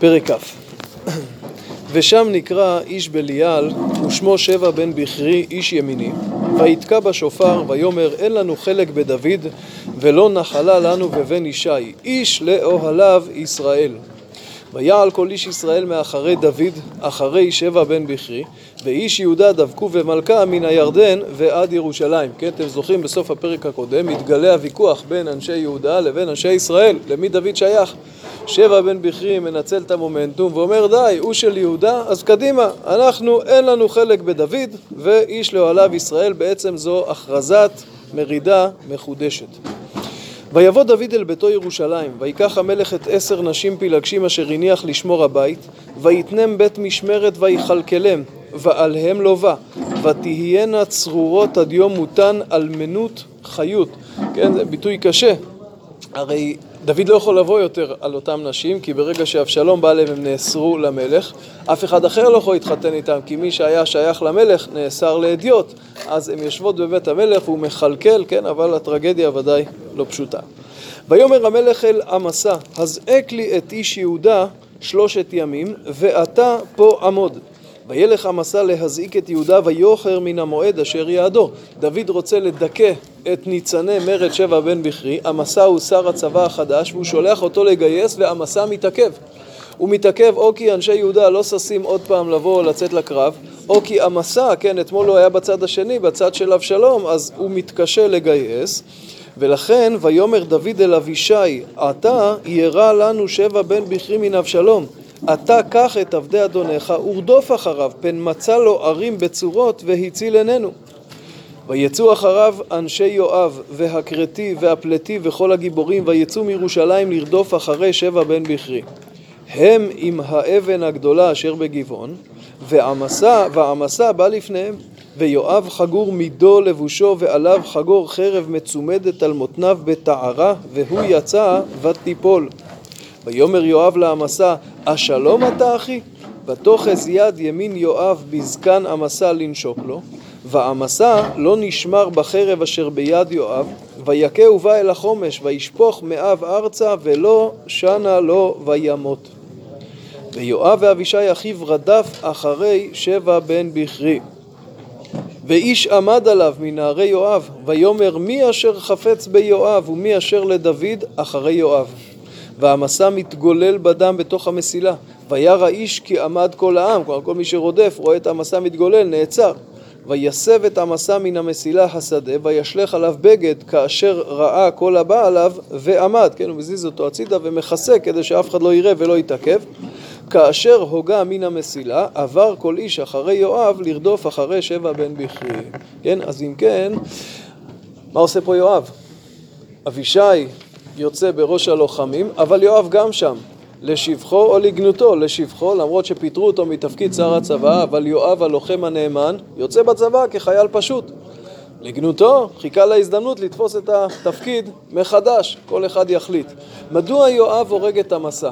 פרק כ' ושם נקרא איש בליעל ושמו שבע בן בכרי איש ימיני ויתקע בשופר ויאמר אין לנו חלק בדוד ולא נחלה לנו בבן ישי איש לאוהליו ישראל ויעל כל איש ישראל מאחרי דוד אחרי שבע בן בכרי ואיש יהודה דבקו במלכה מן הירדן ועד ירושלים. כן, אתם זוכרים בסוף הפרק הקודם מתגלה הוויכוח בין אנשי יהודה לבין אנשי ישראל, למי דוד שייך? שבע בן בכרי מנצל את המומנטום ואומר די, הוא של יהודה, אז קדימה, אנחנו אין לנו חלק בדוד ואיש לאוהליו ישראל, בעצם זו הכרזת מרידה מחודשת. ויבוא דוד אל ביתו ירושלים, ויקח המלך את עשר נשים פילגשים אשר הניח לשמור הבית, ויתנם בית משמרת ויכלכלם, ועליהם לובה, ותהיינה צרורות עד יום מותן אלמנות חיות. כן, זה ביטוי קשה. הרי דוד לא יכול לבוא יותר על אותם נשים, כי ברגע שאבשלום בא אליהם הם נאסרו למלך. אף אחד אחר לא יכול להתחתן איתם, כי מי שהיה שייך למלך נאסר לאדיוט. אז הן יושבות בבית המלך והוא מכלכל, כן, אבל הטרגדיה ודאי לא פשוטה. ויאמר המלך אל עמסה, הזעק לי את איש יהודה שלושת ימים, ואתה פה עמוד. וילך עמסה להזעיק את יהודה ויוכר מן המועד אשר יעדו. דוד רוצה לדכא את ניצני מרד שבע בן בכרי, עמסה הוא שר הצבא החדש והוא שולח אותו לגייס ועמסה מתעכב. הוא מתעכב או כי אנשי יהודה לא ששים עוד פעם לבוא או לצאת לקרב, או כי עמסה, כן, אתמול הוא היה בצד השני, בצד של אבשלום, אז הוא מתקשה לגייס. ולכן ויאמר דוד אל אבישי, עתה ירא לנו שבע בן בכרי מן אבשלום. אתה קח את עבדי אדונך ורדוף אחריו, פן מצא לו ערים בצורות והציל עינינו. ויצאו אחריו אנשי יואב והכרתי והפלטי וכל הגיבורים ויצאו מירושלים לרדוף אחרי שבע בן בכרי. הם עם האבן הגדולה אשר בגבעון, ועמסה, ועמסה בא לפניהם, ויואב חגור מידו לבושו, ועליו חגור חרב מצומדת על מותניו בטהרה, והוא יצא ותיפול. ויאמר יואב לעמסה, השלום אתה אחי? ותאחז יד ימין יואב בזקן עמסה לנשוק לו, ועמסה לא נשמר בחרב אשר ביד יואב, ויכה ובא אל החומש, וישפוך מאב ארצה, ולא שנה לו וימות. ויואב ואבישי אחיו רדף אחרי שבע בן בכרי. ואיש עמד עליו מנערי יואב, ויאמר מי אשר חפץ ביואב ומי אשר לדוד אחרי יואב. והמסע מתגולל בדם בתוך המסילה. וירא האיש כי עמד כל העם, כלומר כל מי שרודף רואה את המסע מתגולל, נעצר. ויסב את המסע מן המסילה השדה, וישלך עליו בגד כאשר ראה כל הבא עליו, ועמד, כן, הוא מזיז אותו הצידה ומכסה כדי שאף אחד לא יראה ולא יתעכב. כאשר הוגה מן המסילה, עבר כל איש אחרי יואב לרדוף אחרי שבע בן בכרי. כן, אז אם כן, מה עושה פה יואב? אבישי יוצא בראש הלוחמים, אבל יואב גם שם, לשבחו או לגנותו, לשבחו, למרות שפיטרו אותו מתפקיד שר הצבא, אבל יואב הלוחם הנאמן יוצא בצבא כחייל פשוט. לגנותו, חיכה להזדמנות לתפוס את התפקיד מחדש, כל אחד יחליט. מדוע יואב הורג את המסע?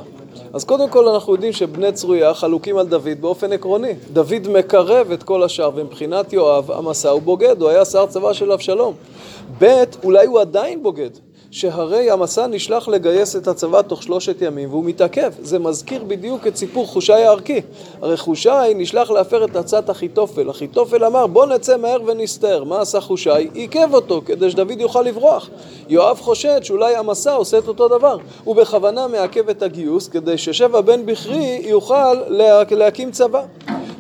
אז קודם כל אנחנו יודעים שבני צרויה חלוקים על דוד באופן עקרוני. דוד מקרב את כל השאר, ומבחינת יואב המסע הוא בוגד, הוא היה שר צבא של אבשלום. ב', אולי הוא עדיין בוגד. שהרי המסע נשלח לגייס את הצבא תוך שלושת ימים והוא מתעכב. זה מזכיר בדיוק את סיפור חושי הערכי. הרי חושי נשלח להפר את עצת אחיתופל. אחיתופל אמר בוא נצא מהר ונסתער. מה עשה חושי? עיכב אותו כדי שדוד יוכל לברוח. יואב חושד שאולי המסע עושה את אותו דבר. הוא בכוונה מעכב את הגיוס כדי ששבע בן בכרי יוכל להקים צבא.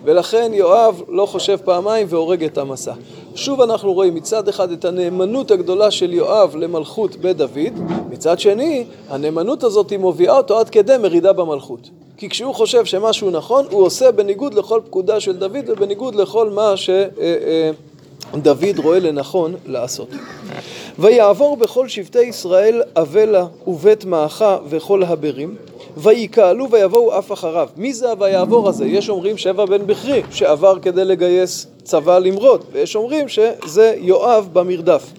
ולכן יואב לא חושב פעמיים והורג את המסע. שוב אנחנו רואים מצד אחד את הנאמנות הגדולה של יואב למלכות בית דוד, מצד שני, הנאמנות הזאת היא מובילה אותו עד כדי מרידה במלכות. כי כשהוא חושב שמשהו נכון, הוא עושה בניגוד לכל פקודה של דוד ובניגוד לכל מה שדוד רואה לנכון לעשות. ויעבור בכל שבטי ישראל אבלה ובית מאחה וכל הברים, ויקהלו ויבואו אף אחריו. מי זה הויעבור הזה? יש אומרים שבע בן בכרי, שעבר כדי לגייס צבא למרוד, ויש אומרים שזה יואב במרדף.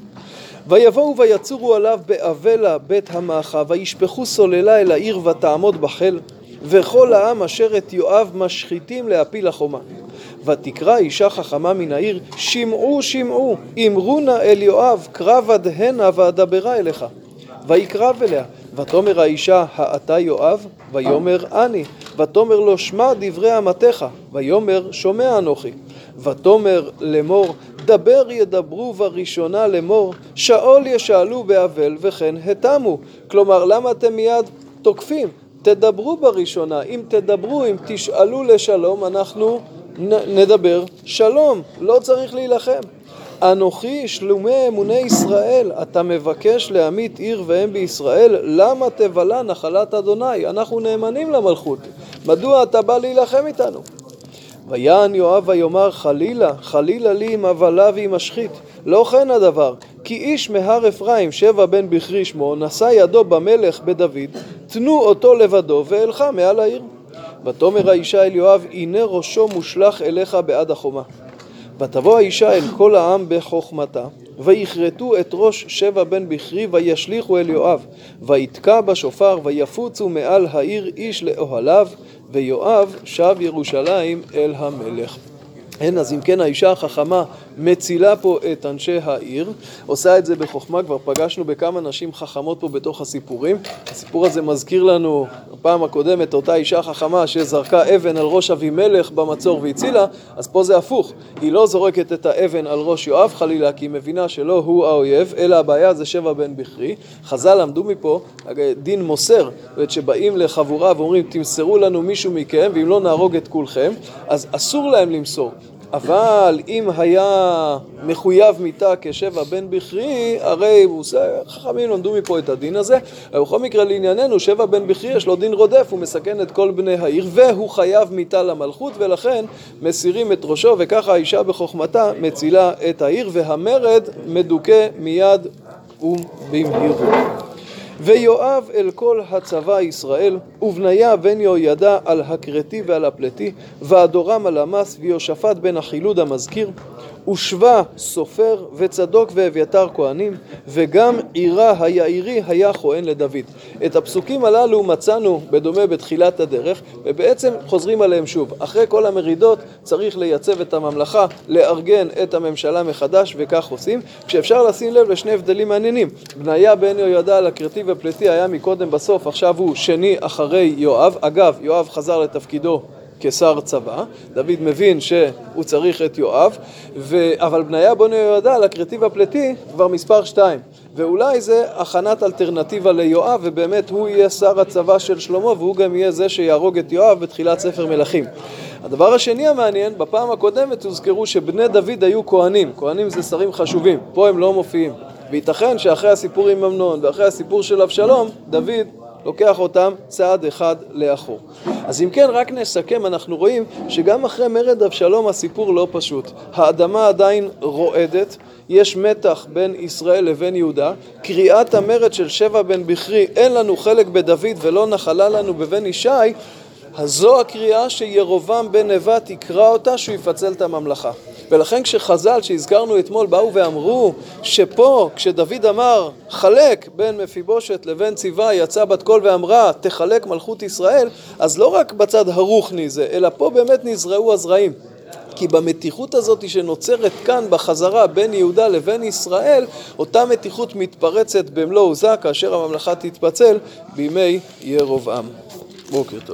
ויבואו ויצורו עליו באבלה בית המאחה, וישפכו סוללה אל העיר ותעמוד בחיל, וכל העם אשר את יואב משחיתים להפיל החומה. ותקרא אישה חכמה מן העיר, שמעו שמעו, אמרו נא אל יואב, קרב עד הנה ואדברה אליך. ויקרב אליה, ותאמר האישה, האתה יואב? ויאמר אני. ותאמר לו, שמע דברי אמתך. ויאמר, שומע אנוכי. ותאמר לאמור, דבר ידברו בראשונה לאמור, שאול ישאלו באבל וכן התמו. כלומר, למה אתם מיד תוקפים? תדברו בראשונה. אם תדברו, אם תשאלו לשלום, אנחנו נדבר שלום. לא צריך להילחם. אנוכי שלומי אמוני ישראל, אתה מבקש להמית עיר ואם בישראל, למה תבלע נחלת אדוני? אנחנו נאמנים למלכות. מדוע אתה בא להילחם איתנו? ויען יואב ויאמר חלילה, חלילה לי עם הבלה ועם השחית. לא כן הדבר, כי איש מהר אפרים, שבע בן בכרי שמו, נשא ידו במלך בדוד, תנו אותו לבדו ואלך מעל העיר. ותאמר האישה אל יואב, הנה ראשו מושלך אליך בעד החומה. ותבוא האישה אל כל העם בחוכמתה, ויכרתו את ראש שבע בן בכרי, וישליכו אל יואב, ויתקע בשופר, ויפוצו מעל העיר איש לאוהליו, ויואב שב ירושלים אל המלך. כן, אז אם כן האישה החכמה מצילה פה את אנשי העיר, עושה את זה בחוכמה, כבר פגשנו בכמה נשים חכמות פה בתוך הסיפורים. הסיפור הזה מזכיר לנו, בפעם הקודמת, אותה אישה חכמה שזרקה אבן על ראש אבימלך במצור והצילה, אז פה זה הפוך, היא לא זורקת את האבן על ראש יואב חלילה, כי היא מבינה שלא הוא האויב, אלא הבעיה זה שבע בן בכרי. חז"ל למדו מפה דין מוסר, זאת שבאים לחבורה ואומרים תמסרו לנו מישהו מכם, ואם לא נהרוג את כולכם, אז אסור להם למסור. אבל אם היה מחויב מיתה כשבע בן בכרי, הרי הוא עושה, חכמים למדו מפה את הדין הזה. בכל מקרה לענייננו, שבע בן בכרי יש לו דין רודף, הוא מסכן את כל בני העיר, והוא חייב מיתה למלכות, ולכן מסירים את ראשו, וככה האישה בחוכמתה מצילה את העיר, והמרד מדוכא מיד ובמהירות. ויואב אל כל הצבא ישראל, ובניה בן יהוידע על הכרתי ועל הפלטי, ואדורם על המס, ויושפט בן החילוד המזכיר, ושבא סופר וצדוק ואביתר כהנים וגם עירה היעירי היה כהן לדוד. את הפסוקים הללו מצאנו בדומה בתחילת הדרך ובעצם חוזרים עליהם שוב. אחרי כל המרידות צריך לייצב את הממלכה, לארגן את הממשלה מחדש וכך עושים כשאפשר לשים לב לשני הבדלים מעניינים. בניה בן יהוידע הכרתי ופלטי היה מקודם בסוף עכשיו הוא שני אחרי יואב. אגב יואב חזר לתפקידו כשר צבא, דוד מבין שהוא צריך את יואב, ו... אבל בניה בונו יהודה לקרטיב הפלטי כבר מספר שתיים, ואולי זה הכנת אלטרנטיבה ליואב, ובאמת הוא יהיה שר הצבא של שלמה, והוא גם יהיה זה שיהרוג את יואב בתחילת ספר מלכים. הדבר השני המעניין, בפעם הקודמת הוזכרו שבני דוד היו כהנים, כהנים זה שרים חשובים, פה הם לא מופיעים, וייתכן שאחרי הסיפור עם אמנון ואחרי הסיפור של אבשלום, דוד לוקח אותם צעד אחד לאחור. אז אם כן, רק נסכם, אנחנו רואים שגם אחרי מרד אבשלום הסיפור לא פשוט. האדמה עדיין רועדת, יש מתח בין ישראל לבין יהודה, קריאת המרד של שבע בן בכרי, אין לנו חלק בדוד ולא נחלה לנו בבן ישי, אז זו הקריאה שירובעם בן נבט יקרא אותה שהוא יפצל את הממלכה. ולכן כשחז"ל שהזכרנו אתמול באו ואמרו שפה כשדוד אמר חלק בין מפיבושת לבין ציווה יצא בת קול ואמרה תחלק מלכות ישראל אז לא רק בצד הרוחני זה אלא פה באמת נזרעו הזרעים כי במתיחות הזאת שנוצרת כאן בחזרה בין יהודה לבין ישראל, אותה מתיחות מתפרצת במלוא עוזה כאשר הממלכה תתפצל בימי ירבעם. בוקר טוב.